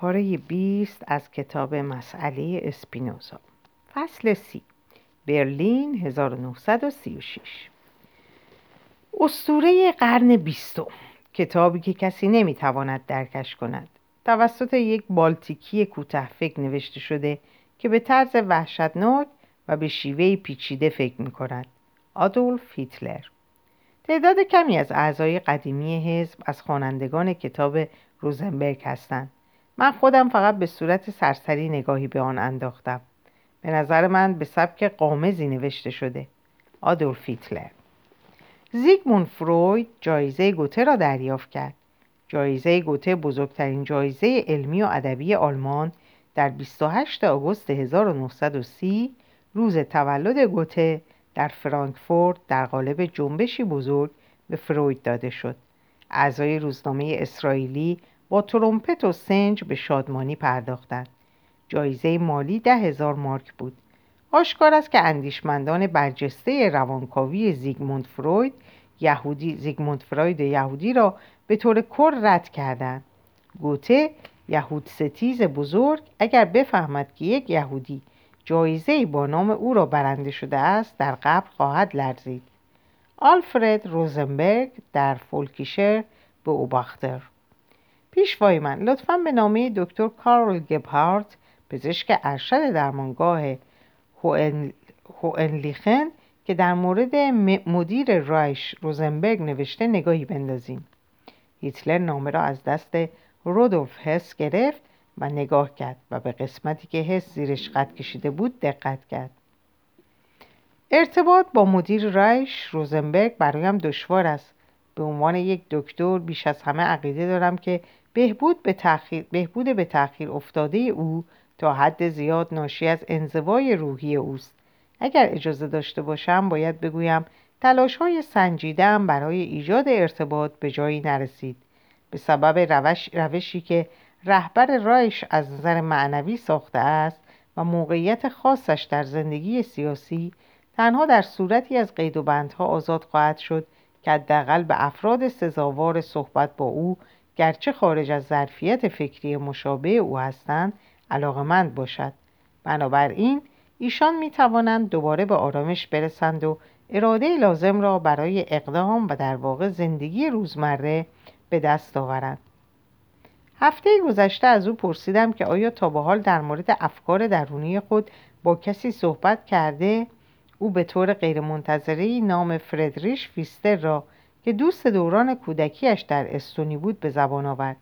پاره 20 از کتاب مسئله اسپینوزا. فصل سی. برلین 1936 استوره قرن بیستم. کتابی که کسی نمی‌تواند درکش کند. توسط یک بالتیکی کوته فکر نوشته شده که به طرز وحشتناک و به شیوه پیچیده فکر می کند آدولف هیتلر. تعداد کمی از اعضای قدیمی حزب از خوانندگان کتاب روزنبرگ هستند. من خودم فقط به صورت سرسری نگاهی به آن انداختم. به نظر من به سبک قامزی نوشته شده. آدولف هیتلر. زیگموند فروید جایزه گوته را دریافت کرد. جایزه گوته بزرگترین جایزه علمی و ادبی آلمان در 28 آگوست 1930 روز تولد گوته در فرانکفورت در قالب جنبشی بزرگ به فروید داده شد. اعضای روزنامه اسرائیلی با ترومپت و سنج به شادمانی پرداختند. جایزه مالی ده هزار مارک بود. آشکار است که اندیشمندان برجسته روانکاوی زیگموند فروید یهودی زیگموند فروید یهودی را به طور کل رد کردند. گوته یهود ستیز بزرگ اگر بفهمد که یک یهودی جایزه با نام او را برنده شده است در قبر خواهد لرزید. آلفرد روزنبرگ در فولکیشر به اوباختر. پیشوای من. لطفا به نامه دکتر کارل گبهارت پزشک ارشد درمانگاه هوئنلیخن که در مورد مدیر رایش روزنبرگ نوشته نگاهی بندازیم. هیتلر نامه را از دست رودولف هس گرفت و نگاه کرد و به قسمتی که هس زیرش قد کشیده بود دقت کرد. ارتباط با مدیر رایش روزنبرگ برایم دشوار است. به عنوان یک دکتر بیش از همه عقیده دارم که بهبود به تأخیر, بهبود به تأخیر افتاده او تا حد زیاد ناشی از انزوای روحی اوست. اگر اجازه داشته باشم باید بگویم تلاش های برای ایجاد ارتباط به جایی نرسید. به سبب روش، روشی که رهبر رایش از نظر معنوی ساخته است و موقعیت خاصش در زندگی سیاسی تنها در صورتی از قید و بندها آزاد خواهد شد که حداقل به افراد سزاوار صحبت با او گرچه خارج از ظرفیت فکری مشابه او هستند علاقمند باشد. بنابراین ایشان می توانند دوباره به آرامش برسند و اراده لازم را برای اقدام و در واقع زندگی روزمره به دست آورند. هفته گذشته از او پرسیدم که آیا تا به حال در مورد افکار درونی خود با کسی صحبت کرده؟ او به طور غیرمنتظره نام فردریش فیستر را که دوست دوران کودکیش در استونی بود به زبان آورد.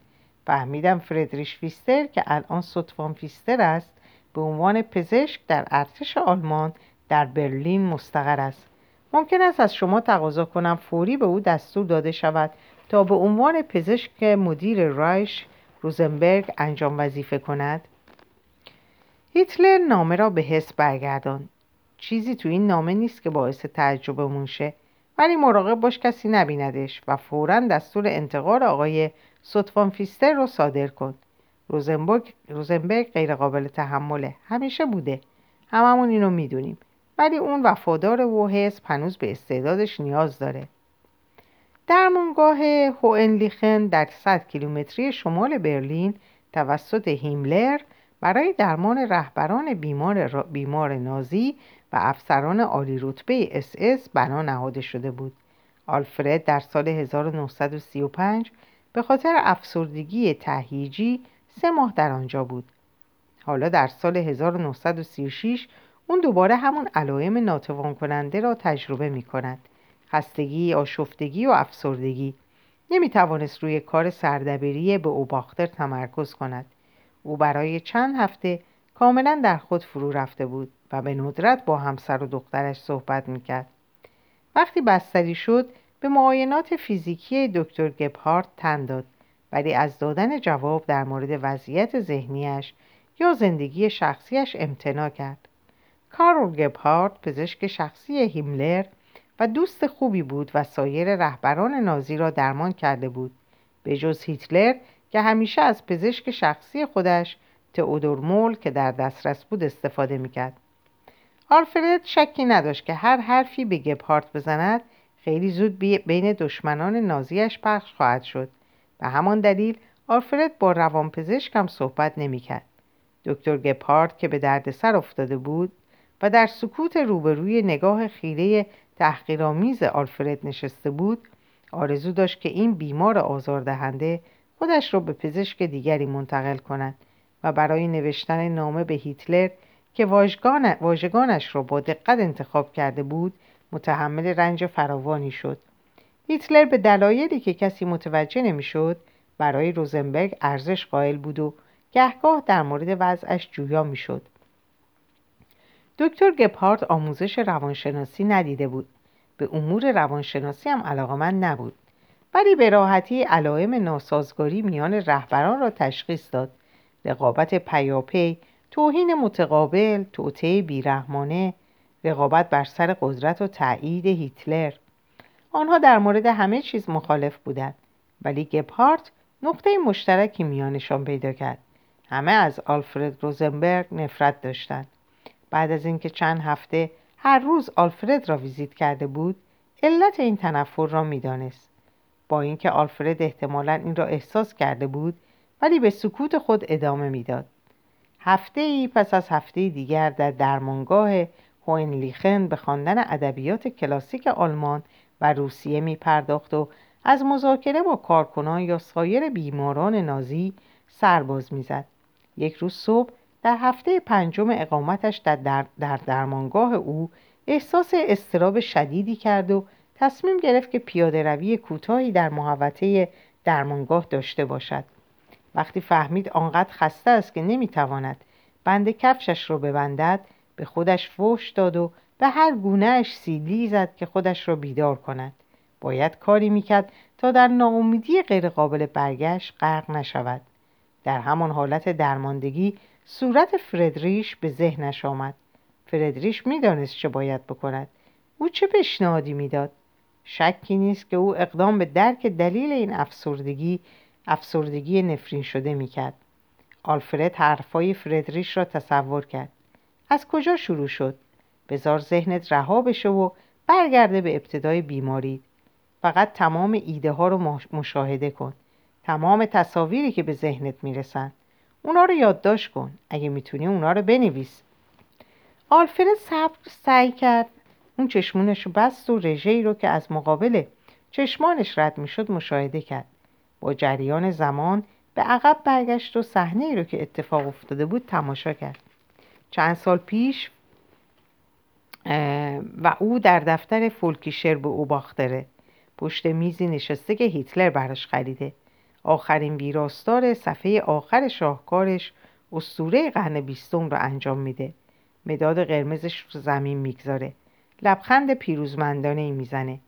فهمیدم فردریش فیستر که الان ستوان فیستر است به عنوان پزشک در ارتش آلمان در برلین مستقر است. ممکن است از شما تقاضا کنم فوری به او دستور داده شود تا به عنوان پزشک مدیر رایش روزنبرگ انجام وظیفه کند. هیتلر نامه را به حس برگردان چیزی تو این نامه نیست که باعث تعجب شه ولی مراقب باش کسی نبیندش و فورا دستور انتقال آقای سطفان فیستر رو صادر کن. روزنبرگ, روزنبرگ غیر قابل تحمله. همیشه بوده. هممون اینو می‌دونیم. ولی اون وفادار و حزب هنوز به استعدادش نیاز داره. درمانگاه هوئنلیخن در 100 کیلومتری شمال برلین توسط هیملر برای درمان رهبران بیمار, بیمار نازی و افسران عالی رتبه اس اس بنا نهاده شده بود. آلفرد در سال 1935 به خاطر افسردگی تهییجی سه ماه در آنجا بود. حالا در سال 1936 اون دوباره همون علائم ناتوان کننده را تجربه می کند. خستگی، آشفتگی و افسردگی نمی توانست روی کار سردبیری به اوباختر تمرکز کند. او برای چند هفته کاملا در خود فرو رفته بود و به ندرت با همسر و دخترش صحبت می‌کرد. وقتی بستری شد به معاینات فیزیکی دکتر گبهارت تن داد ولی از دادن جواب در مورد وضعیت ذهنیش یا زندگی شخصیش امتناع کرد. کارل گبهارت پزشک شخصی هیملر و دوست خوبی بود و سایر رهبران نازی را درمان کرده بود به جز هیتلر که همیشه از پزشک شخصی خودش تئودور مول که در دسترس بود استفاده می‌کرد آلفرد شکی نداشت که هر حرفی به گبهارت بزند خیلی زود بین دشمنان نازیش پخش خواهد شد. به همان دلیل آلفرد با روانپزشک هم صحبت نمی‌کرد. دکتر گپارد که به دردسر افتاده بود و در سکوت روبروی نگاه خیره تحقیرآمیز آلفرد نشسته بود آرزو داشت که این بیمار آزاردهنده خودش را به پزشک دیگری منتقل کند و برای نوشتن نامه به هیتلر که واژگانش را با دقت انتخاب کرده بود متحمل رنج فراوانی شد. هیتلر به دلایلی که کسی متوجه نمی‌شد برای روزنبرگ ارزش قائل بود و گهگاه در مورد وضعش جویا می‌شد. دکتر گپارت آموزش روانشناسی ندیده بود. به امور روانشناسی هم علاقمند نبود. ولی به راحتی علائم ناسازگاری میان رهبران را تشخیص داد. رقابت پیاپی توهین متقابل توطعه بیرحمانه رقابت بر سر قدرت و تایید هیتلر. آنها در مورد همه چیز مخالف بودند ولی گپارت نقطه مشترکی میانشان پیدا کرد. همه از آلفرد روزنبرگ نفرت داشتند. بعد از اینکه چند هفته هر روز آلفرد را ویزیت کرده بود علت این تنفر را می‌دانست. با اینکه آلفرد احتمالا این را احساس کرده بود ولی به سکوت خود ادامه می‌داد. هفته ای پس از هفته دیگر در درمانگاه هوینلیخن به خواندن ادبیات کلاسیک آلمان و روسیه می پرداخت و از مذاکره با کارکنان یا سایر بیماران نازی سرباز می‌زد. یک روز صبح در هفته پنجم اقامتش در, در, در درمانگاه او احساس استراب شدیدی کرد و تصمیم گرفت که پیاده روی کوتاهی در محوطه درمانگاه داشته باشد. وقتی فهمید آنقدر خسته است که نمی‌تواند بند کفشش را ببندد به خودش فوش داد و به هر گونهش سیلی زد که خودش را بیدار کند. باید کاری می‌کرد تا در ناامیدی غیرقابل برگشت غرق نشود. در همان حالت درماندگی صورت فردریش به ذهنش آمد. فردریش می‌دانست چه باید بکند. او چه پیشنهادی می‌داد؟ شکی نیست که او اقدام به درک دلیل این افسردگی افسردگی نفرین شده می‌کرد. آلفرد حرفای فردریش را تصور کرد. از کجا شروع شد؟ بزار ذهنت رها بشه و برگرده به ابتدای بیماری. فقط تمام ایده ها رو مشاهده کن. تمام تصاویری که به ذهنت می‌رسن. اونا رو یادداشت کن. اگه می‌تونی اونا رو بنویس. آلفرد صبر سعی کرد. اون چشمونش رو بست و رژه رو که از مقابل چشمانش رد می‌شد مشاهده کرد. جریان زمان به عقب برگشت و صحنه ای رو که اتفاق افتاده بود تماشا کرد. چند سال پیش و او در دفتر فولکیشر به او باختره. پشت میزی نشسته که هیتلر براش خریده. آخرین ویراستار صفحه آخر شاهکارش اسطوره قرن بیستم رو انجام میده. مداد قرمزش رو زمین می‌گذاره. لبخند پیروزمندانه ای می‌زنه.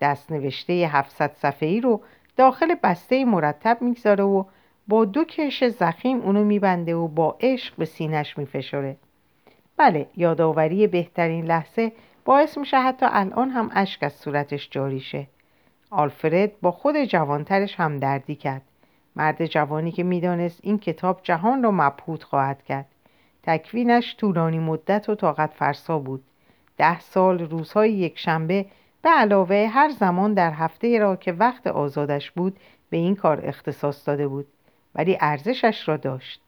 دست نوشته 700 صفحه ای رو داخل بسته مرتب می‌گذاره و با دو کش زخیم اونو میبنده و با عشق به سینش میفشاره. بله یادآوری بهترین لحظه باعث میشه حتی الان هم اشک از صورتش جاری شه. آلفرد با خود جوانترش هم دردی کرد. مرد جوانی که می‌دانست این کتاب جهان را مبهوت خواهد کرد. تکوینش طولانی مدت و طاقت فرسا بود. ده سال روزهای یک شنبه به علاوه هر زمان در هفته را که وقت آزادش بود به این کار اختصاص داده بود ولی ارزشش را داشت.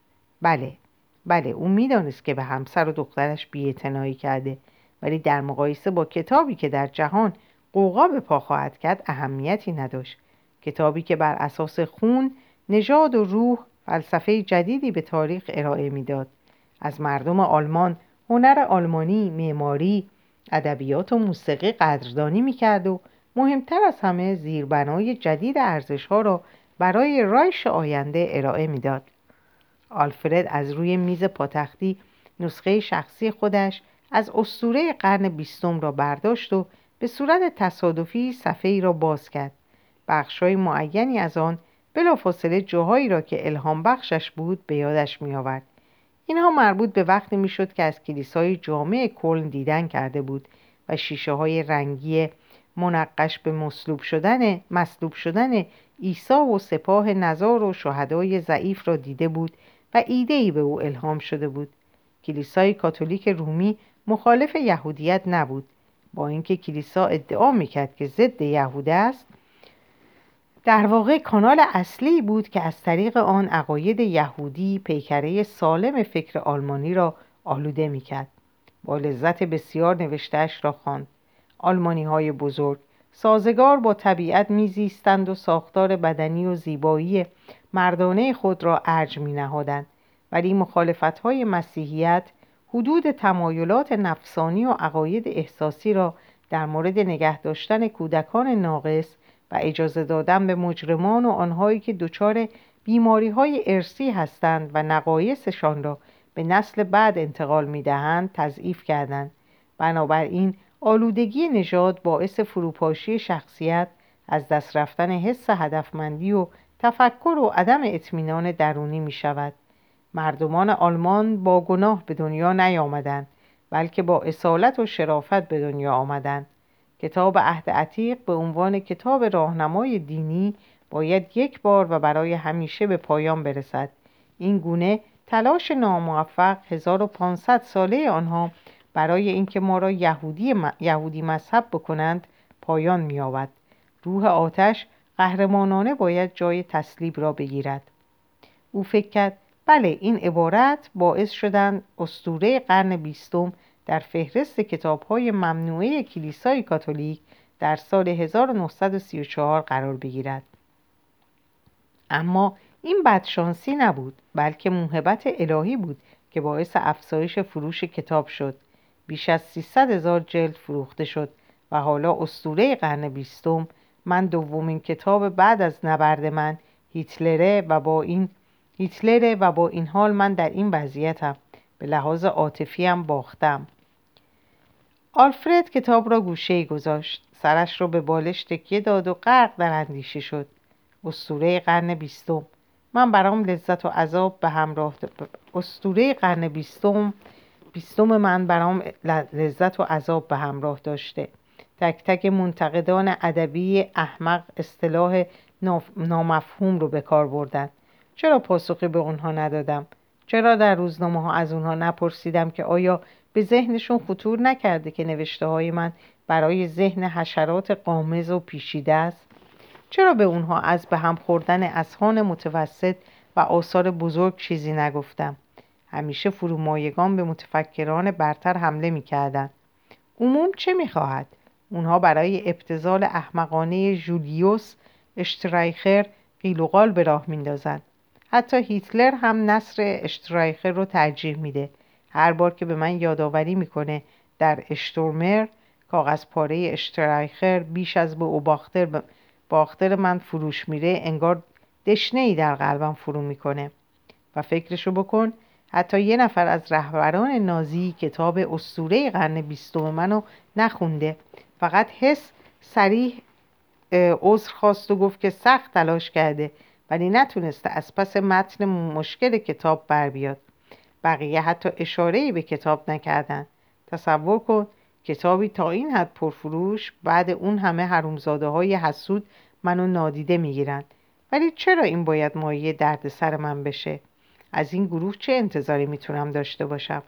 بله بله او می‌دانست که به همسر و دخترش بیاعتنایی کرده ولی در مقایسه با کتابی که در جهان قوقا به پا خواهد کرد اهمیتی نداشت. کتابی که بر اساس خون نژاد و روح فلسفه جدیدی به تاریخ ارائه می‌داد. از مردم آلمان هنر آلمانی معماری ادبیات و موسیقی قدردانی می‌کرد و مهمتر از همه زیربنای جدید ارزشها را برای رایش آینده ارائه می‌داد آلفرد از روی میز پاتختی نسخه شخصی خودش از اسطوره قرن بیستم را برداشت و به صورت تصادفی صفحه ای را باز کرد بخشای معینی از آن بلافاصله جاهایی را که الهام بخشش بود به یادش می آورد. اینها مربوط به وقتی می‌شد که از کلیسای جامع کلن دیدن کرده بود و شیشه های رنگی منقش به مصلوب شدن مصلوب شدن عیسی و سپاه نزار و شهدای ضعیف را دیده بود و ایده به او الهام شده بود. کلیسای کاتولیک رومی مخالف یهودیت نبود. با اینکه کلیسا ادعا می‌کرد که ضد یهود است در واقع کانال اصلی بود که از طریق آن عقاید یهودی پیکره سالم فکر آلمانی را آلوده می‌کرد. با لذت بسیار نوشتهش را خواند. آلمانی های بزرگ سازگار با طبیعت میزیستند و ساختار بدنی و زیبایی مردانه خود را ارج می نهادند ولی مخالفت های مسیحیت حدود تمایلات نفسانی و عقاید احساسی را در مورد نگه داشتن کودکان ناقص و اجازه دادن به مجرمان و آنهایی که دچار بیماری های ارسی هستند و نقایصشان را به نسل بعد انتقال می دهند تضعیف کردند. بنابراین آلودگی نژاد باعث فروپاشی شخصیت از دست رفتن حس هدفمندی و تفکر و عدم اطمینان درونی می شود مردمان آلمان با گناه به دنیا نیامدند بلکه با اصالت و شرافت به دنیا آمدند. کتاب عهد عتیق به عنوان کتاب راهنمای دینی باید یک بار و برای همیشه به پایان برسد. این گونه تلاش ناموفق 1500 ساله آنها برای اینکه ما را یهودی, یهودی مذهب بکنند پایان می‌یابد. روح آتش قهرمانانه باید جای تسلیب را بگیرد. او فکر کرد بله این عبارت باعث شدن استوره قرن بیستم در فهرست کتاب‌های ممنوعه کلیسای کاتولیک در سال 1934 قرار بگیرد. اما این بدشانسی نبود بلکه موهبت الهی بود که باعث افزایش فروش کتاب شد. بیش از 300 هزار جلد فروخته شد و حالا استوره قرن بیستم من دومین کتاب بعد از نبرد من هیتلره و با این هیتلره و با این حال من در این وضعیتم. به لحاظ عاطفی هم باختم. آلفرد کتاب را گوشه گذاشت. سرش را به بالش تکیه داد و غرق در اندیشه شد. استوره قرن بیستم. من برام لذت و عذاب به همراه استوره قرن بیستم بیستم من برام لذت و عذاب به همراه داشته. تک تک منتقدان ادبی احمق اصطلاح نامفهوم رو به کار بردن. چرا پاسخی به اونها ندادم؟ چرا در روزنامه ها از اونها نپرسیدم که آیا به ذهنشون خطور نکرده که نوشته های من برای ذهن حشرات قامز و پیشیده است. چرا به اونها از به هم خوردن اسهان متوسط و آثار بزرگ چیزی نگفتم؟ همیشه فرومایگان به متفکران برتر حمله می‌کردند. عموم چه می‌خواهد؟ اونها برای ابتزال احمقانه جولیوس اشترایخر قیل و قال به راه میندازند حتی هیتلر هم نصر اشترایخر رو ترجیح میده. هر بار که به من یادآوری می‌کنه در اشتورمر کاغذ پاره اشترایخر بیش از به او باختر, باختر من فروش میره انگار دشنه ای در قلبم فرو می‌کنه. و فکرشو بکن حتی یه نفر از رهبران نازی کتاب اسطوره قرن بیستم منو نخونده. فقط حس سریح عذر خواست و گفت که سخت تلاش کرده ولی نتونسته از پس متن مشکل کتاب بر بیاد. بقیه حتی اشاره به کتاب نکردن. تصور کن کتابی تا این حد پرفروش بعد اون همه حرومزاده های حسود منو نادیده می‌گیرن. ولی چرا این باید مایه درد سر من بشه؟ از این گروه چه انتظاری می‌تونم داشته باشم؟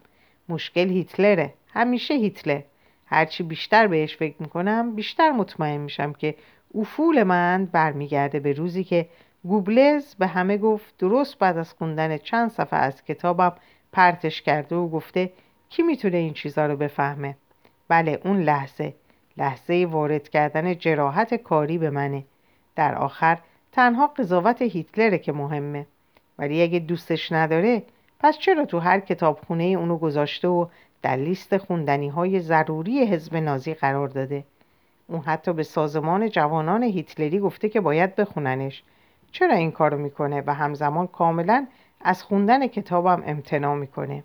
مشکل هیتلره. همیشه هیتلر. هرچی بیشتر بهش فکر می‌کنم بیشتر مطمئن میشم که افول من برمیگرده به روزی که گوبلز به همه گفت درست بعد از خوندن چند صفحه از کتابم پرتش کرده و گفته کی می‌تونه این چیزا رو بفهمه؟ بله اون لحظه. لحظه وارد کردن جراحت کاری به منه. در آخر تنها قضاوت هیتلره که مهمه. ولی اگه دوستش نداره پس چرا تو هر کتابخونه اونو گذاشته و در لیست خوندنی های ضروری حزب نازی قرار داده؟ اون حتی به سازمان جوانان هیتلری گفته که باید بخوننش. چرا این کارو می‌کنه و همزمان کاملا از خوندن کتابم امتناع می‌کنه.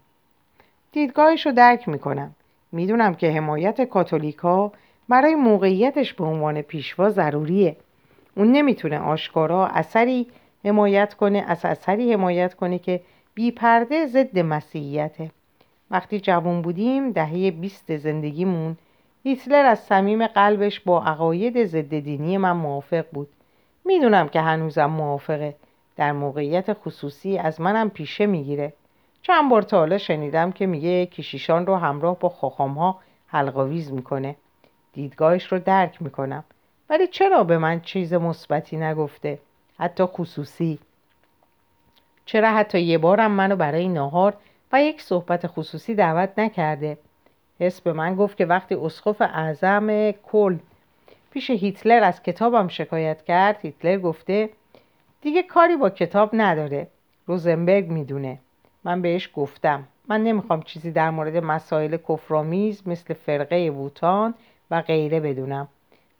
دیدگاهش رو درک می‌کنم. می‌دونم که حمایت کاتولیکا برای موقعیتش به عنوان پیشوا ضروریه. اون نمی‌تونه آشکارا اثری حمایت کنه از اثری حمایت کنه که بی پرده ضد مسیحیته. وقتی جوان بودیم دهه بیست زندگیمون هیتلر از صمیم قلبش با عقاید ضد دینی من موافق بود. می‌دونم که هنوزم موافقه. در موقعیت خصوصی از منم پیشه می‌گیره. چند بار تا حالا شنیدم که میگه کشیشان رو همراه با خاخام ها حلقاویز می‌کنه. دیدگاهش رو درک می‌کنم. ولی چرا به من چیز مثبتی نگفته؟ حتی خصوصی. چرا حتی یه بارم منو برای ناهار و یک صحبت خصوصی دعوت نکرده؟ حس به من گفت که وقتی اسقف اعظم کل پیش هیتلر از کتابم شکایت کرد هیتلر گفته دیگه کاری با کتاب نداره. روزنبرگ می‌دونه. من بهش گفتم. من نمی‌خوام چیزی در مورد مسائل کفرآمیز مثل فرقه ووتان و غیره بدونم.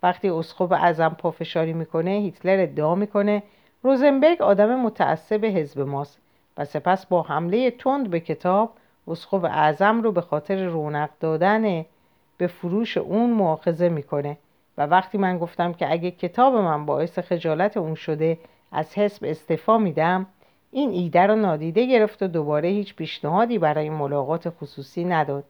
وقتی اسقف اعظم پافشاری می‌کنه هیتلر ادعا می‌کنه روزنبرگ آدم متعصب حزب ماست. و سپس با حمله تند به کتاب اسقف اعظم رو به خاطر رونق دادن به فروش اون مؤاخذه می‌کنه. و وقتی من گفتم که اگه کتاب من باعث خجالت اون شده از حزب استعفا میدم. این ایده رو نادیده گرفت و دوباره هیچ پیشنهادی برای ملاقات خصوصی نداد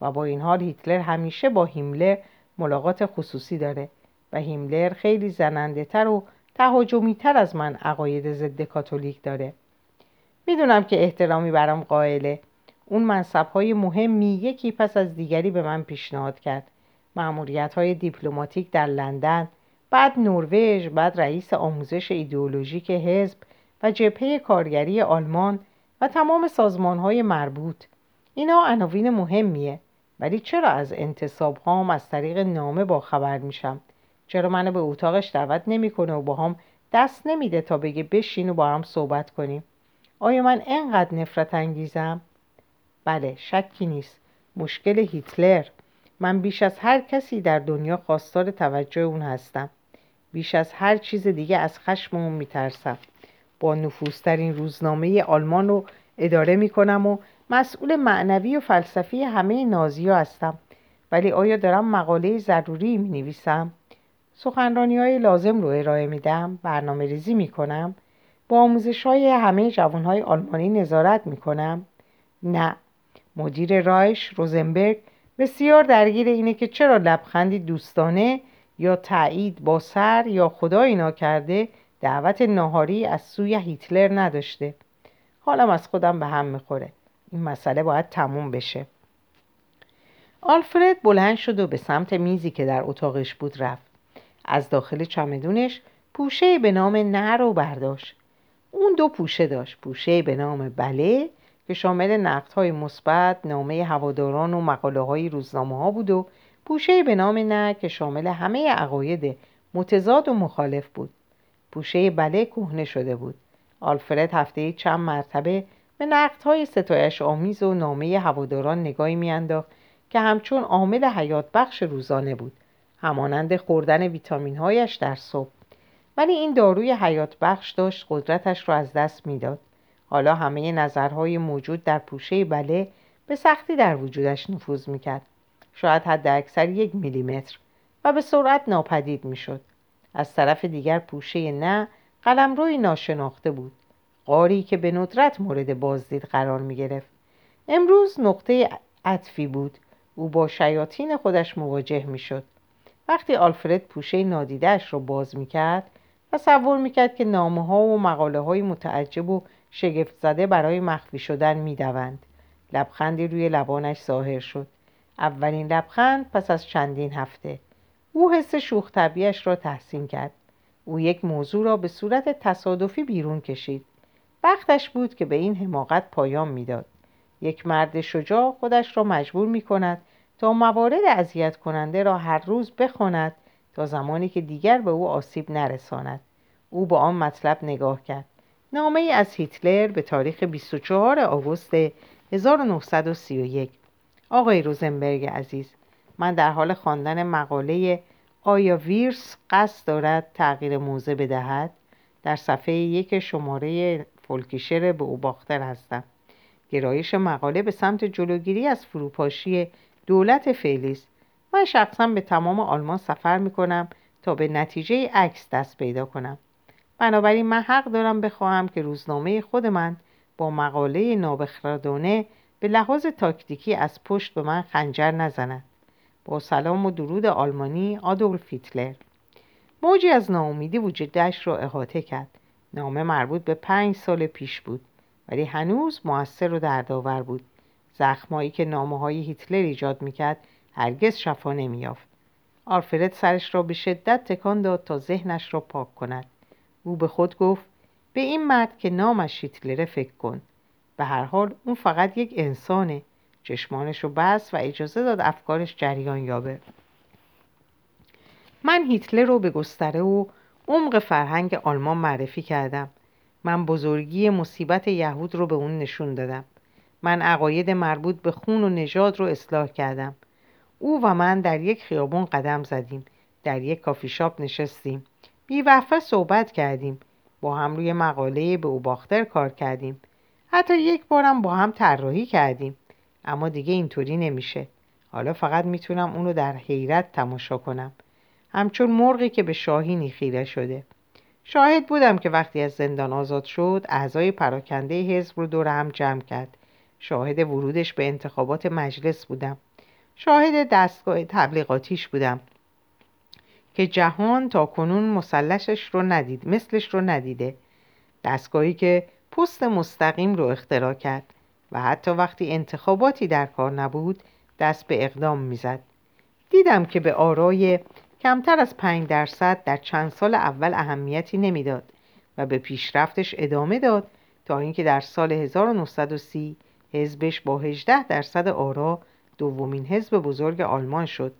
و با این حال هیتلر همیشه با هیملر ملاقات خصوصی داره و هیملر خیلی زننده تر و تهاجمی تر از من عقاید ضد کاتولیک داره. می‌دونم که احترامی برام قائله. اون منصب های مهمی یکی پس از دیگری به من پیشنهاد کرد. معمولیت های دیپلماتیک در لندن بعد نروژ بعد رئیس آموزش ایدئولوژیک حزب و جبهه کارگری آلمان و تمام سازمان های مربوط. اینا عناوین مهمیه. ولی چرا از انتصاب هام از طریق نامه با خبر میشم؟ چرا منو به اتاقش دعوت نمی‌کنه و با هم دست نمیده تا بگه بشین و با هم صحبت کنیم؟ آیا من انقدر نفرت انگیزم؟ بله شکی نیست. مشکل هیتلر. من بیش از هر کسی در دنیا خواستار توجه اون هستم. بیش از هر چیز دیگه از خشم اون میترسم با نفوذترین روزنامه آلمان رو اداره می‌کنم و مسئول معنوی و فلسفی همه نازی هستم ولی آیا دارم مقاله ضروری می نویسم؟ سخنرانی های لازم رو ارائه میدم برنامه ریزی می کنم با آموزش های همه جوان های آلمانی نظارت می کنم؟ نه مدیر رایش روزنبرگ بسیار درگیر اینه که چرا لبخندی دوستانه یا تایید با سر یا خدایی ناکرده دعوت ناهاری از سوی هیتلر نداشته. حالم از خودم به هم می‌خوره. این مسئله باید تموم بشه. آلفرد بلند شد و به سمت میزی که در اتاقش بود رفت. از داخل چمدونش پوشه به نام نه رو برداشت. اون دو پوشه داشت. پوشه به نام بله که شامل های مثبت نامه هواداران و مقاله های روزنامه ها بود و پوشه به نام نه که شامل همه عقاید متضاد و مخالف بود. پوشه بله کهنه شده بود. آلفرد هفته چند مرتبه به های ستایش آمیز و نامه هواداران نگاهی میانداخت که همچون عامل حیات بخش روزانه بود. همانند خوردن ویتامین هایش در صبح. ولی این داروی حیات بخش داشت قدرتش را از دست می‌داد. حالا همه نظرهای موجود در پوشه بله به سختی در وجودش نفوذ می‌کرد. شاید حد اکثر یک میلیمتر و به سرعت ناپدید می‌شد از طرف دیگر پوشه نه قلمروی ناشناخته بود قاری که به ندرت مورد بازدید قرار می گرفت. امروز نقطه عطفی بود او با شیاطین خودش مواجه می شد. وقتی آلفرد پوشه نادیدهش را باز می کرد تصور می کرد که نامه ها و مقاله های متعجب و شگفت زده برای مخفی شدن می دوند. لبخندی روی لبانش ظاهر شد. اولین لبخند پس از چندین هفته. او حس شوخ را تحسین کرد. او یک موضوع را به صورت تصادفی بیرون کشید. وقتش بود که به این حماقت پایان می‌داد. یک مرد شجاع خودش را مجبور می کند تا موارد اذیت کننده را هر روز بخواند تا زمانی که دیگر به او آسیب نرساند. او با آن مطلب نگاه کرد. نامه ای از هیتلر به تاریخ 24 آگوست 1931 آقای روزنبرگ عزیز من در حال خواندن مقاله آیا ویرس قصد دارد تغییر موضع بدهد؟ در صفحه یک شماره فولکیشر به او باختر هستم. گرایش مقاله به سمت جلوگیری از فروپاشی دولت فعلی است. من شخصا به تمام آلمان سفر می کنم تا به نتیجه عکس دست پیدا کنم. بنابراین من حق دارم بخواهم که روزنامه خود من با مقاله نابخردانه به لحاظ تاکتیکی از پشت به من خنجر نزند. با سلام و درود آلمانی آدولف هیتلر. موجی از ناامیدی وجودش را احاطه کرد. نامه مربوط به پنج سال پیش بود ولی هنوز موثر و دردآور بود. زخمایی که نامه های هیتلر ایجاد می‌کرد هرگز شفا نمییافت. آلفرد سرش را به شدت تکان داد تا ذهنش را پاک کند. او به خود گفت به این مرد که نامش هیتلره فکر کن. به هر حال اون فقط یک انسانه. چشمانش رو بست و اجازه داد افکارش جریان یابه. من هیتلر رو به گستره و عمق فرهنگ آلمان معرفی کردم. من بزرگی مصیبت یهود رو به اون نشون دادم. من عقاید مربوط به خون و نژاد رو اصلاح کردم. او و من در یک خیابون قدم زدیم. در یک کافی شاپ نشستیم. بیوفه صحبت کردیم. با هم روی مقاله به او باختر کار کردیم. حتی یک بارم با هم طراحی کردیم. اما دیگه اینطوری نمیشه. حالا فقط می‌تونم اونو در حیرت تماشا کنم. همچون مرغی که به شاهینی خیره شده. شاهد بودم که وقتی از زندان آزاد شد اعضای پراکنده حزب رو دور هم جمع کرد. شاهد ورودش به انتخابات مجلس بودم. شاهد دستگاه تبلیغاتیش بودم. که جهان تا کنون مسلشش رو ندید مثلش رو ندیده. دستگاهی که پست مستقیم رو اختراع کرد و حتی وقتی انتخاباتی در کار نبود دست به اقدام می‌زد. دیدم که به آرای کمتر از پنج درصد در چند سال اول اهمیتی نمی‌داد و به پیشرفتش ادامه داد تا اینکه در سال 1930 حزبش با 18 درصد آرا دومین حزب بزرگ آلمان شد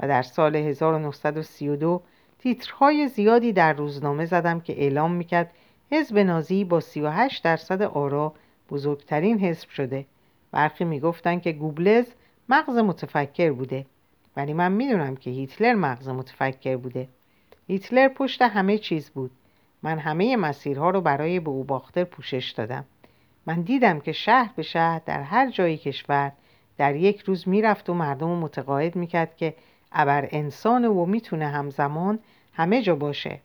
و در سال 1932 تیترهای زیادی در روزنامه زدم که اعلام می‌کرد حزب نازی با 38 درصد آرا بزرگترین حزب شده. برخی می‌گفتند که گوبلز مغز متفکر بوده ولی من می‌دونم که هیتلر مغز متفکر بوده. هیتلر پشت همه چیز بود. من همه مسیرها رو برای به او باختر پوشش دادم. من دیدم که شهر به شهر در هر جایی کشور در یک روز می‌رفت و مردم رو متقاعد می‌کرد که ابر انسان و می‌تونه همزمان همه جا باشه.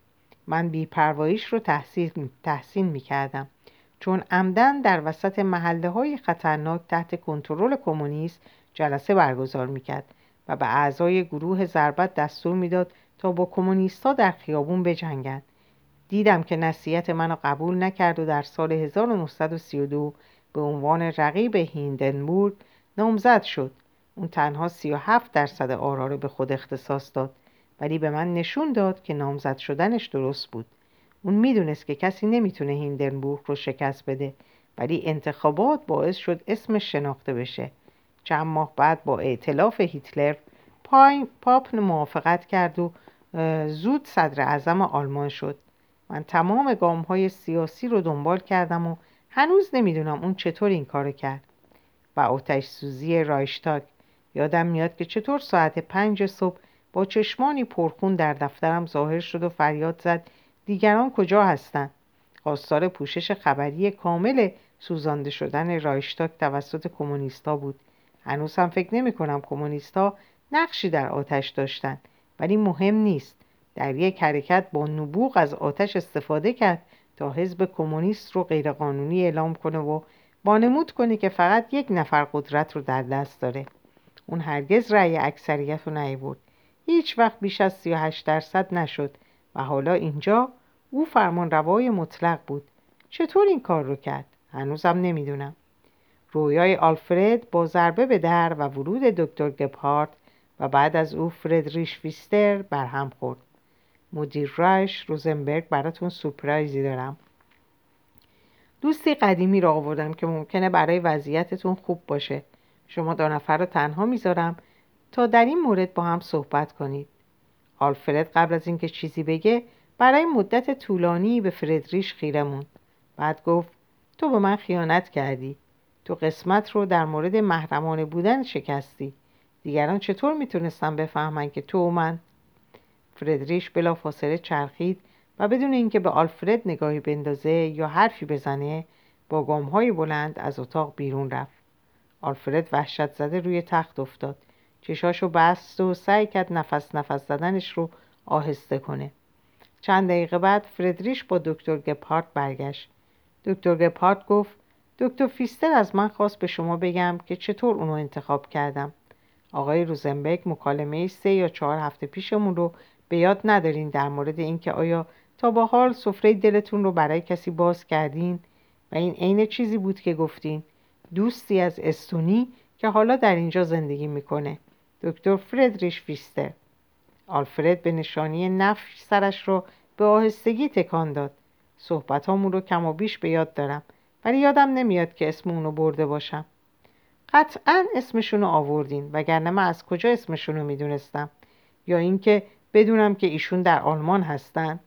من بیپرواییش رو تحسین, تحسین می‌کردم. چون عمدن در وسط محله های خطرناک تحت کنترل کمونیست جلسه برگزار می‌کرد و به اعضای گروه ضربت دستور می‌داد تا با کمونیستا در خیابون بجنگند. دیدم که نصیحت منو قبول نکرد و در سال 1932 به عنوان رقیب هیندنبورگ نامزد شد. اون تنها 37 درصد آرا رو به خود اختصاص داد. ولی به من نشون داد که نامزد شدنش درست بود. اون می‌دونست که کسی نمی‌تونه هیندنبورگ رو شکست بده ولی انتخابات باعث شد اسمش شناخته بشه. چند ماه بعد با ائتلاف هیتلر پاپ موافقت کرد و زود صدر اعظم آلمان شد. من تمام گام های سیاسی رو دنبال کردم و هنوز نمی‌دونم اون چطور این کارو کرد. و آتش سوزی رایشتاگ یادم میاد که چطور ساعت پنج صبح چشمانی پرخون در دفترم ظاهر شد و فریاد زد دیگران کجا هستند خواستار پوشش خبری کامل سوزانده شدن رایشتاگ توسط کمونیستا بود. هنوز هم فکر نمی کنم کمونیستا نقشی در آتش داشتند ولی مهم نیست. در یک حرکت با نبوغ از آتش استفاده کرد تا حزب کمونیست رو غیرقانونی اعلام کنه و بانمود کنه که فقط یک نفر قدرت رو در دست داره. اون هرگز رأی اکثریت رو نیورد. هیچ وقت بیش از 38 درصد نشد و حالا اینجا او فرمان روای مطلق بود. چطور این کار رو کرد؟ هنوزم نمی‌دونم. رویای آلفرد با ضربه به در و ورود دکتر گپهارت و بعد از او فردریش ویستر برهم خورد. مدیر رایش روزنبرگ براتون سپرایزی دارم. دوستی قدیمی را آوردم که ممکنه برای وضعیتتون خوب باشه. شما دو نفر رو تنها می‌ذارم تا در این مورد با هم صحبت کنید. آلفرد قبل از اینکه چیزی بگه برای مدت طولانی به فردریش خیره موند. بعد گفت تو به من خیانت کردی. تو قسمت رو در مورد محرمانه بودن شکستی. دیگران چطور می‌تونستن بفهمن که تو و من؟ فردریش بلا فاصله چرخید و بدون اینکه به آلفرد نگاهی بندازه یا حرفی بزنه با گامهای بلند از اتاق بیرون رفت. آلفرد وحشت زده روی تخت افتاد. چشاشو بست و سعی کرد نفس نفس زدنش رو آهسته کنه. چند دقیقه بعد فردریش با دکتر گپارت برگشت. دکتر گپارت گفت دکتر فیستر از من خواست به شما بگم که چطور اونو انتخاب کردم. آقای روزنبک مکالمه سه یا چهار هفته پیشمون رو به یاد ندارین در مورد اینکه آیا تا با حال سفره دلتون رو برای کسی باز کردین؟ و این عین چیزی بود که گفتین. دوستی از استونی که حالا در اینجا زندگی می‌کنه. دکتر فردریش فیستر آلفرد به نشانی نفش سرش رو به آهستگی تکان داد. صحبت رو کم و بیش به یاد دارم ولی یادم نمیاد که اسم اونو برده باشم. قطعا اسمشونو آوردین وگرنه من از کجا اسمشونو می‌دونستم؟ یا اینکه بدونم که ایشون در آلمان هستن؟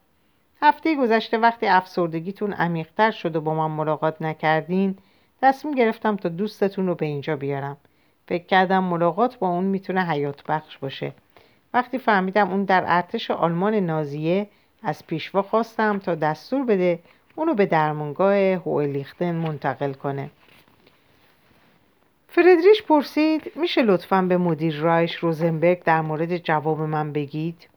هفته گذشته وقتی افسردگیتون عمیقتر شد و با من ملاقات نکردین تصمیم گرفتم تا دوستتون رو به اینجا بیارم. فکر کردم ملاقات با اون می‌تونه حیات بخش باشه. وقتی فهمیدم اون در ارتش آلمان نازیه از پیشوا خواستم تا دستور بده اونو به درمانگاه هویلیختن منتقل کنه. فردریش پرسید میشه لطفا به مدیر رایش روزنبرگ در مورد جواب من بگید؟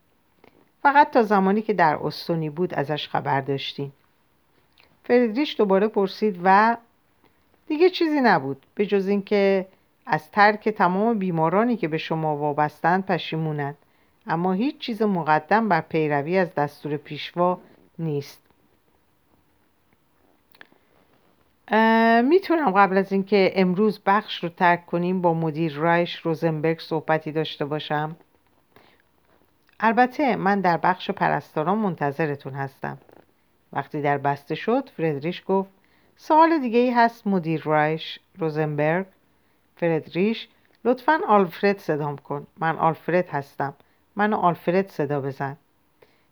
فقط تا زمانی که در استونی بود ازش خبر داشتیم. فردریش دوباره پرسید و دیگه چیزی نبود به جز اینکه از ترک تمام بیمارانی که به شما وابستند پشیمونند. اما هیچ چیز مقدم بر پیروی از دستور پیشوا نیست. می‌تونم قبل از اینکه امروز بخش رو ترک کنیم با مدیر رایش روزنبرگ صحبتی داشته باشم. البته من در بخش پرستاران منتظرتون هستم. وقتی در بسته شد فردریش گفت سوال دیگه ای هست مدیر رایش روزنبرگ. فردریش لطفا آلفرد صدام کن. من آلفرد هستم. منو آلفرد صدا بزن.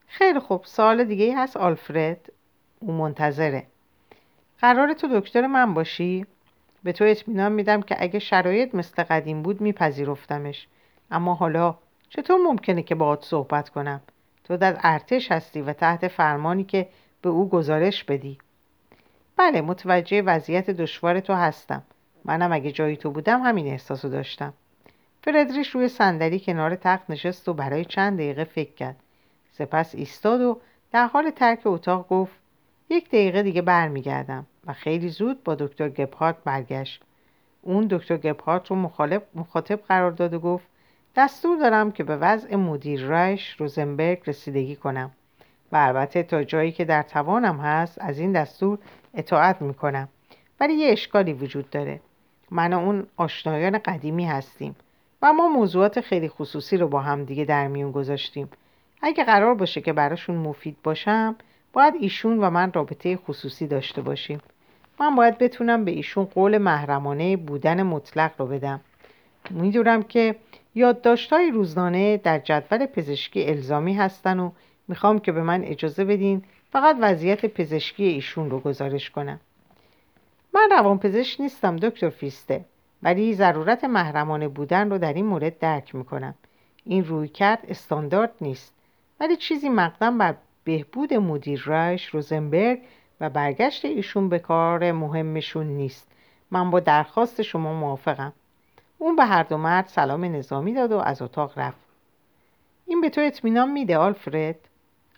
خیلی خوب. سوال دیگه ای هست. آلفرد او منتظره. قرار تو دکتر من باشی؟ به تو اطمینان میدم که اگه شرایط مثل قدیم بود میپذیرفتمش. اما حالا چطور ممکنه که باهات صحبت کنم؟ تو در ارتش هستی و تحت فرمانی که به او گزارش بدی. بله متوجه وضعیت دشوار تو هستم. منم اگه جای تو بودم همین احساسو داشتم. فردریش روی صندلی کنار تخت نشست و برای چند دقیقه فکر کرد. سپس ایستاد و در حال ترک اتاق گفت یک دقیقه دیگه برمیگردم و خیلی زود با دکتر گپهارت برگشت. اون دکتر گپهارت رو مخاطب قرار داد و گفت دستور دارم که به وضع مدیر رایش روزنبرگ رسیدگی کنم. و البته تا جایی که در توانم هست از این دستور اطاعت می‌کنم. ولی یه اشکالی وجود داره. من و اون آشنایان قدیمی هستیم و ما موضوعات خیلی خصوصی رو با هم دیگه در میون گذاشتیم. اگه قرار باشه که براشون مفید باشم باید ایشون و من رابطه خصوصی داشته باشیم. من باید بتونم به ایشون قول محرمانه بودن مطلق رو بدم. می‌دونم که یادداشت‌های روزنامه در جدول پزشکی الزامی هستن و می‌خوام که به من اجازه بدین فقط وضعیت پزشکی ایشون رو گزارش کنم. من روانپزشک نیستم دکتر فیسته. ولی ضرورت محرمانه بودن رو در این مورد درک می‌کنم. این روی کرد استاندارد نیست. ولی چیزی مقدم بر بهبود مدیر رایش روزنبرگ و برگشت ایشون به کار مهمشون نیست. من با درخواست شما موافقم. اون به هر دو مرد سلام نظامی داد و از اتاق رفت. این به تو اطمینان میده آلفرد؟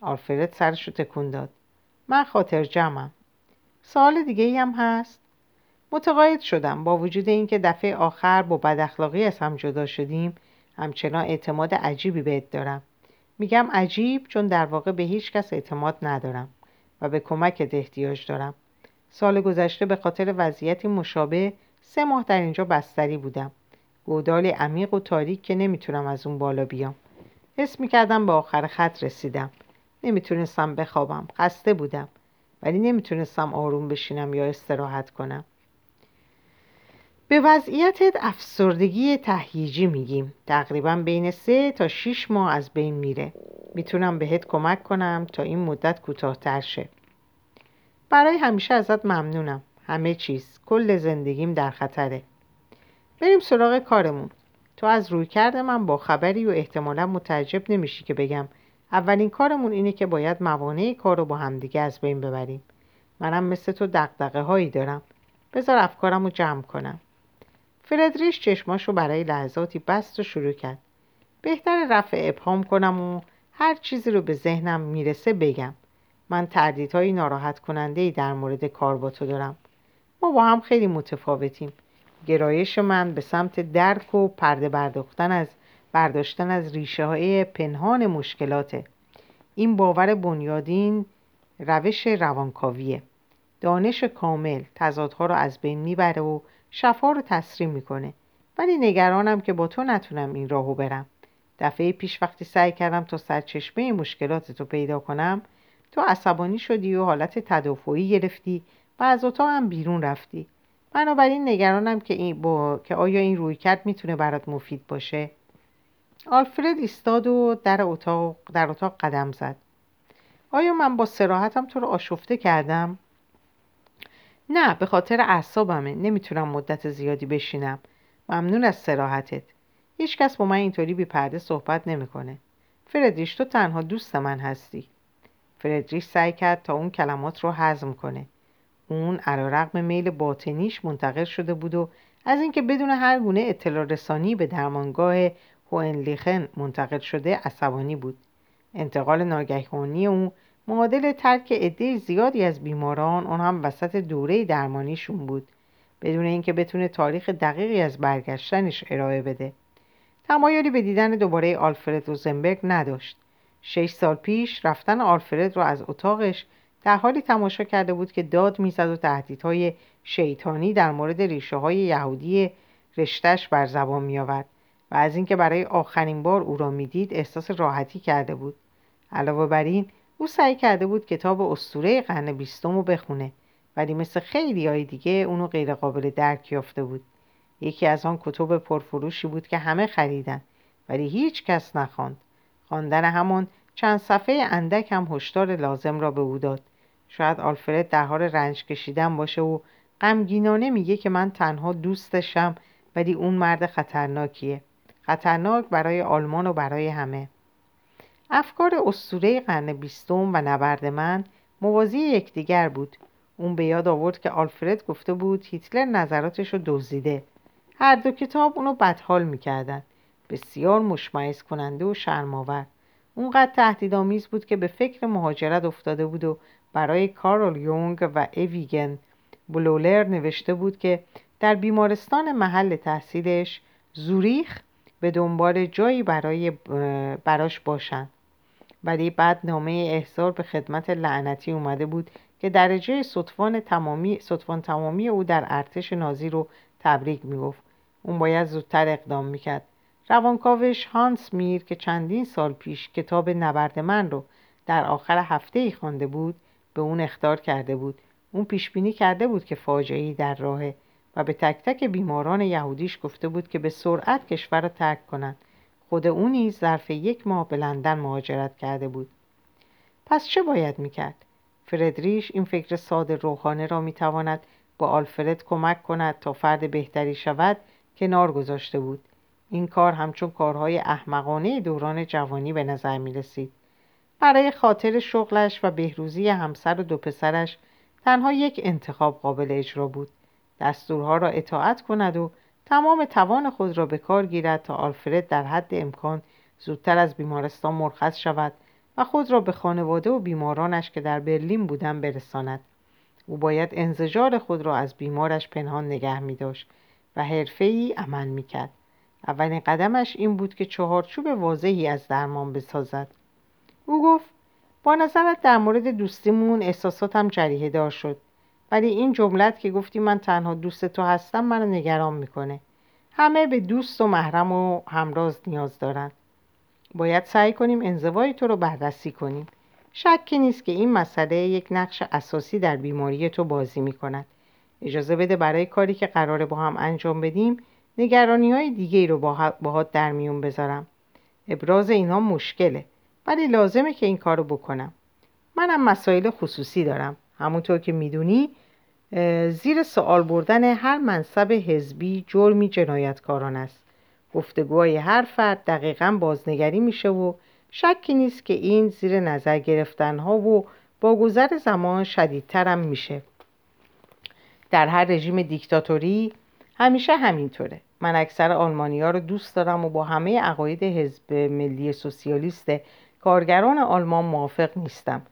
آلفرد سرش رو تکون داد. من خاطر جمعم. سوال دیگه ای هم هست؟ متقاعد شدم. با وجود اینکه دفعه آخر با بداخلاقی از هم جدا شدیم همچنان اعتماد عجیبی بهت دارم. میگم عجیب چون در واقع به هیچ کس اعتماد ندارم و به کمکت احتیاج دارم. سال گذشته به خاطر وضعیتی مشابه سه ماه در اینجا بستری بودم. گودال عمیق و تاریک که نمی‌تونم از اون بالا بیام. حس می‌کردم به آخر خط رسیدم. نمی‌تونستم بخوابم. خسته بودم. ولی نمی‌تونستم آروم بشینم یا استراحت کنم. به وضعیتت افسردگی تهییجی میگیم. تقریبا بین سه تا 6 ماه از بین میره. می‌تونم بهت کمک کنم تا این مدت کوتاهتر شه. برای همیشه ازت ممنونم. همه چیز. کل زندگیم در خطره. بریم سراغ کارمون. تو از روی کرده من با خبری و احتمالا متعجب نمیشی که بگم. اولین کارمون اینه که باید موانع کار رو با همدیگه از بین ببریم. منم مثل تو دقدقه هایی دارم. بذار افکارم رو جمع کنم. فردریش چشماشو برای لحظاتی بست و شروع کرد. بهتر رفع ابهام کنم و هر چیزی رو به ذهنم می‌رسه بگم. من تردیدهای ناراحت کننده ای در مورد کار با تو دارم. ما با هم خیلی متفاوتیم. گرایش من به سمت درک و پرده برداختن از برداشتن از ریشه های پنهان مشکلاته. این باور بنیادین روش روانکاویه. دانش کامل تضادها رو از بین می‌بره و شفا رو تسریم می‌کنه. ولی نگرانم که با تو نتونم این راهو برم. دفعه پیش وقتی سعی کردم تا سرچشمه مشکلات تو پیدا کنم تو عصبانی شدی و حالت تدافعی گرفتی و از اتاق هم بیرون رفتی. بنابراین نگرانم که, این با... که آیا این رویکرد می‌تونه برات مفید باشه. آلفرد ایستاد و در اتاق, در اتاق قدم زد. آیا من با سراحتم تو رو آشفته کردم؟ نه به خاطر اعصابمه. نمی‌تونم مدت زیادی بشینم. ممنون از سراحتت هیچکس با من اینطوری بی پرده صحبت نمی‌کنه. فردریش تو تنها دوست من هستی. فردریش سعی کرد تا اون کلمات رو هضم کنه. اون علیرغم میل باطنیش منتقل شده بود و از اینکه بدون هر گونه اطلاع رسانی به درمانگاه هوئنلیخن منتقل شده عصبانی بود. انتقال ناگهانی او معادل ترک عده زیادی از بیماران اون هم وسط دوره درمانیشون بود بدون اینکه بتونه تاریخ دقیقی از برگشتنش ارائه بده. تمایلی به دیدن دوباره آلفرد روزنبرگ نداشت. شش سال پیش رفتن آلفرد را از اتاقش در حالی تماشا کرده بود که داد می‌زد و تهدیدهای شیطانی در مورد ریشه های یهودی رشتش بر زبان می آورد و از اینکه برای آخرین بار او را می‌دید احساس راحتی کرده بود. علاوه بر این او سعی کرده بود کتاب استوره قرن بیستم رو بخونه ولی مثل خیلی های دیگه اونو غیر قابل درک یافته بود. یکی از آن کتب پرفروشی بود که همه خریدن ولی هیچ کس نخواند. خواندن همان چند صفحه اندک هم هشدار لازم را به او داد. شاید آلفرد در حال رنج کشیدن باشه و غمگینانه میگه که من تنها دوستشم ولی اون مرد خطرناکیه. خطرناک برای آلمان و برای همه. افکار اسطوره قرن بیستم و نبرد من موازی یکدیگر بود. اون به یاد آورد که آلفرد گفته بود هیتلر نظراتش رو دزدیده. هر دو کتاب اونو بدحال می‌کردن. بسیار مشمعز کننده و شرماور اونقدر تهدیدآمیز بود که به فکر مهاجرت افتاده بود و برای کارل یونگ و اویگن بلولر نوشته بود که در بیمارستان محل تحصیلش زوریخ به دنبال جایی برای براش باشند ولی بعد نامه احضار به خدمت لعنتی اومده بود که درجه صدفان تمامی, صدفان تمامی او در ارتش نازی رو تبریک می‌گفت. اون باید زودتر اقدام می‌کرد. روانکاوش هانس میر که چندین سال پیش کتاب نبرد من رو در آخر هفته ای خوانده بود به اون اختار کرده بود. اون پیش بینی کرده بود که فاجعه در راهه و به تک تک بیماران یهودیش گفته بود که به سرعت کشور را ترک کنند. خود او نیز ظرف یک ماه به لندن مهاجرت کرده بود. پس چه باید می‌کرد؟ فردریش این فکر ساده روحانه را می‌تواند با آلفرد کمک کند تا فرد بهتری شود کنار گذاشته بود. این کار همچون کارهای احمقانه دوران جوانی به نظر می رسید. برای خاطر شغلش و بهروزی همسر و دو پسرش تنها یک انتخاب قابل اجرا بود. دستورها را اطاعت کند و تمام توان خود را به کار گیرد تا آلفرد در حد امکان زودتر از بیمارستان مرخص شود و خود را به خانواده و بیمارانش که در برلین بودن برساند. او باید انزجار خود را از بیمارش پنهان نگه می داشت و ای عمل می کرد. اولین قدمش این بود که چهارچوب واضحی از درمان بسازد. او گفت با نظرت در مورد دوستیمون احساساتم جریه دار شد. ولی این جملت که گفتی من تنها دوست تو هستم منو نگران می‌کنه. همه به دوست و محرم و همراز نیاز دارن. باید سعی کنیم انزوای تو رو بررسی کنیم. شکی نیست که این مسئله یک نقش اساسی در بیماری تو بازی می‌کند. اجازه بده برای کاری که قراره با هم انجام بدیم نگرانی های دیگه رو باهات در میون بذارم. ابراز اینها مشکله ولی لازمه که این کارو بکنم. منم مسائل خصوصی دارم. همونطور که می‌دونی زیر سوال بردن هر منصب حزبی جرمی جنایتکاران است. گفتگوهای هر فرد دقیقا بازنگری میشه و شکی نیست که این زیر نظر گرفتن ها و با گذر زمان شدیدترم میشه. در هر رژیم دیکتاتوری همیشه همینطوره. من اکثر آلمانیا رو دوست دارم و با همه عقاید حزب ملی سوسیالیست کارگران آلمان موافق نیستم.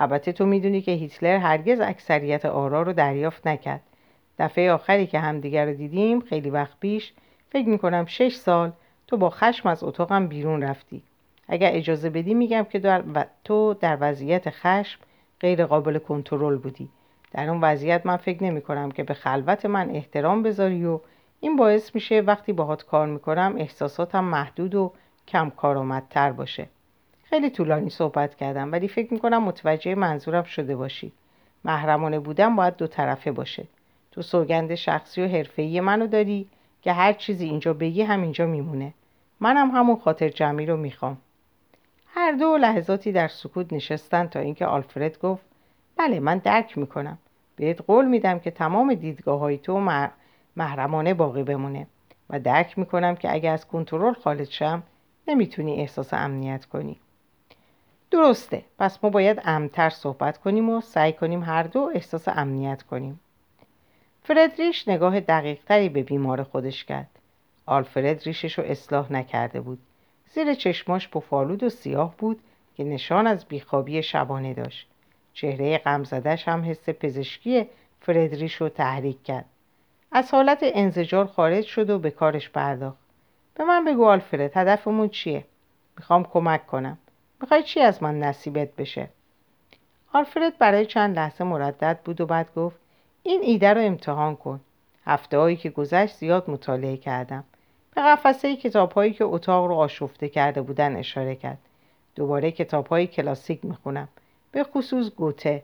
البته تو می‌دونی که هیتلر هرگز اکثریت آرا رو دریافت نکرد. دفعه آخری که همدیگر رو دیدیم خیلی وقت پیش فکر می‌کنم شش سال تو با خشم از اتاقم بیرون رفتی. اگر اجازه بدی میگم که در و... تو در وضعیت خشم غیر قابل کنترل بودی. در اون وضعیت من فکر نمی کنم که به خلوت من احترام بذاری و این باعث میشه وقتی باهات کار می‌کنم احساساتم محدود و کم کارآمدتر باشه. خیلی طولانی صحبت کردم ولی فکر می‌کنم متوجه منظورم شده باشی. محرمانه بودن باید دو طرفه باشه. تو سوگند شخصی و حرفه‌ای منو داری که هر چیزی اینجا بگی همینجا میمونه. منم همون خاطر جمعی رو می‌خوام. هر دو لحظاتی در سکوت نشستن تا اینکه آلفرد گفت بله من درک می‌کنم. بهت قول میدم که تمام دیدگاه های تو محرمانه باقی بمونه و درک می‌کنم که اگه از کنترل خارج شم نمی‌تونی احساس امنیت کنی. درسته. پس ما باید امتر صحبت کنیم و سعی کنیم هر دو احساس امنیت کنیم. فردریش نگاه دقیقتری به بیمار خودش کرد. آلفرد ریشش رو اصلاح نکرده بود. زیر چشماش بفالود و سیاه بود که نشان از بیخوابی شبانه داشت. چهره غمزدش هم حس پزشکی فردریش رو تحریک کرد. از حالت انزجار خارج شد و به کارش پرداخت. به من بگو آلفرد هدفمون چیه؟ می‌خوام کمک کنم. می‌خوای چی از من نصیبت بشه؟ آلفرد برای چند لحظه مردد بود و بعد گفت این ایده رو امتحان کن. هفته هایی که گذشت زیاد مطالعه کردم. به قفسه کتاب هایی که اتاق رو آشفته کرده بودن اشاره کرد. دوباره کتاب های کلاسیک می‌خونم. به خصوص گوته.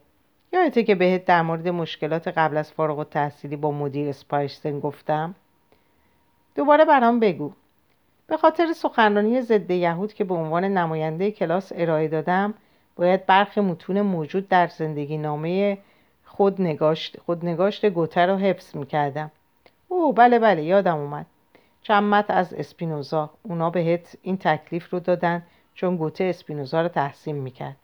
یادته که بهت در مورد مشکلات قبل از فارغ التحصیلی با مدیر اسپایستن گفتم؟ دوباره برام بگو. به خاطر سخنرانی ضد یهود که به عنوان نماینده کلاس ارائه دادم باید برخی متون موجود در زندگی نامه خود نگاشت, خود نگاشت گوته رو حفظ می‌کردم. او بله بله یادم اومد. چند از اسپینوزا. اونا بهت این تکلیف رو دادن چون گوته اسپینوزا رو تحسین می‌کرد.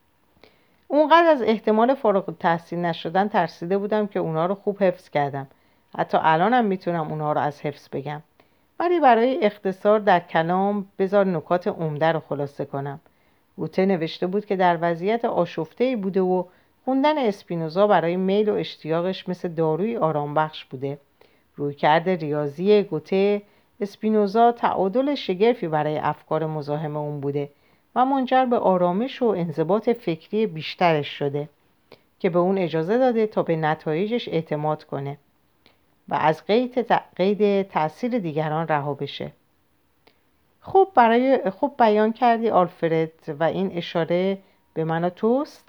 اونقدر از احتمال فارغ تحصیل نشدن ترسیده بودم که اونا رو خوب حفظ کردم. حتی الانم می‌تونم اونا رو از حفظ بگم. ولی برای اختصار در کلام بذار نکات عمده رو خلاصه کنم. گوته نوشته بود که در وضعیت آشفته بوده و خوندن اسپینوزا برای میل و اشتیاقش مثل داروی آرامبخش بوده. رویکرد ریاضی گوته اسپینوزا تعادل شگرفی برای افکار مزاحم اون بوده و منجر به آرامش و انضباط فکری بیشترش شده که به اون اجازه داده تا به نتایجش اعتماد کنه. و از قید, قید تاثیر دیگران رها بشه. خوب برای خوب بیان کردی آلفرد و این اشاره به من و توست.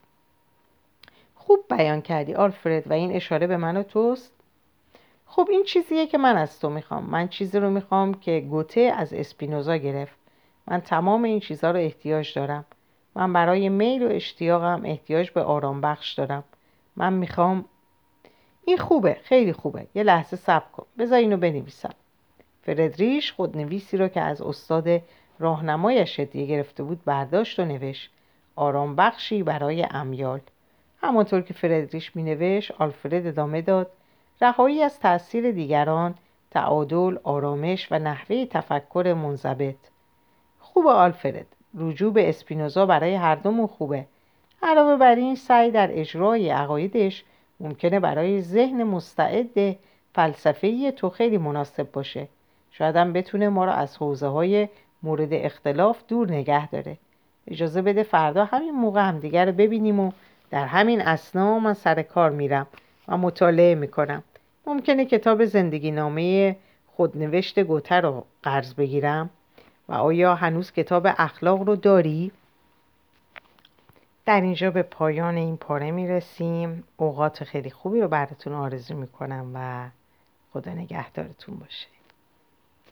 خوب بیان کردی آلفرد و این اشاره به من و توست. خب این چیزیه که من از تو می‌خوام. من چیزی رو می‌خوام که گوته از اسپینوزا گرفت. من تمام این چیزها رو احتیاج دارم. من برای میل و اشتیاقم احتیاج به آرام بخش دارم. من می‌خوام این خوبه خیلی خوبه. یه لحظه صبر کن. بذار اینو بنویسم. فردریش خودنویسی رو که از استاد راهنمایش هدیه گرفته بود برداشت و نوشت. آرام بخشی برای امیال. همانطور که فردریش می نوشت آلفرد ادامه داد. رهایی از تاثیر دیگران تعادل آرامش و نحوه تفکر منضبط. خوب آلفرد. رجوع به اسپینوزا برای هر دومون خوبه. علاوه بر این سعی در اجرای عقایدش ممکنه برای ذهن مستعد فلسفه تو خیلی مناسب باشه. شاید هم بتونه ما رو از حوزه های مورد اختلاف دور نگه داره. اجازه بده فردا همین موقع همدیگر رو ببینیم و در همین اسنا من سر کار میرم و مطالعه می‌کنم. ممکنه کتاب زندگی نامه خودنوشت گوته رو قرض بگیرم و آیا هنوز کتاب اخلاق رو داری؟ در اینجا به پایان این پاره می‌رسیم. اوقات خیلی خوبی رو براتون آرزو می‌کنم و خدا نگهدارتون باشه.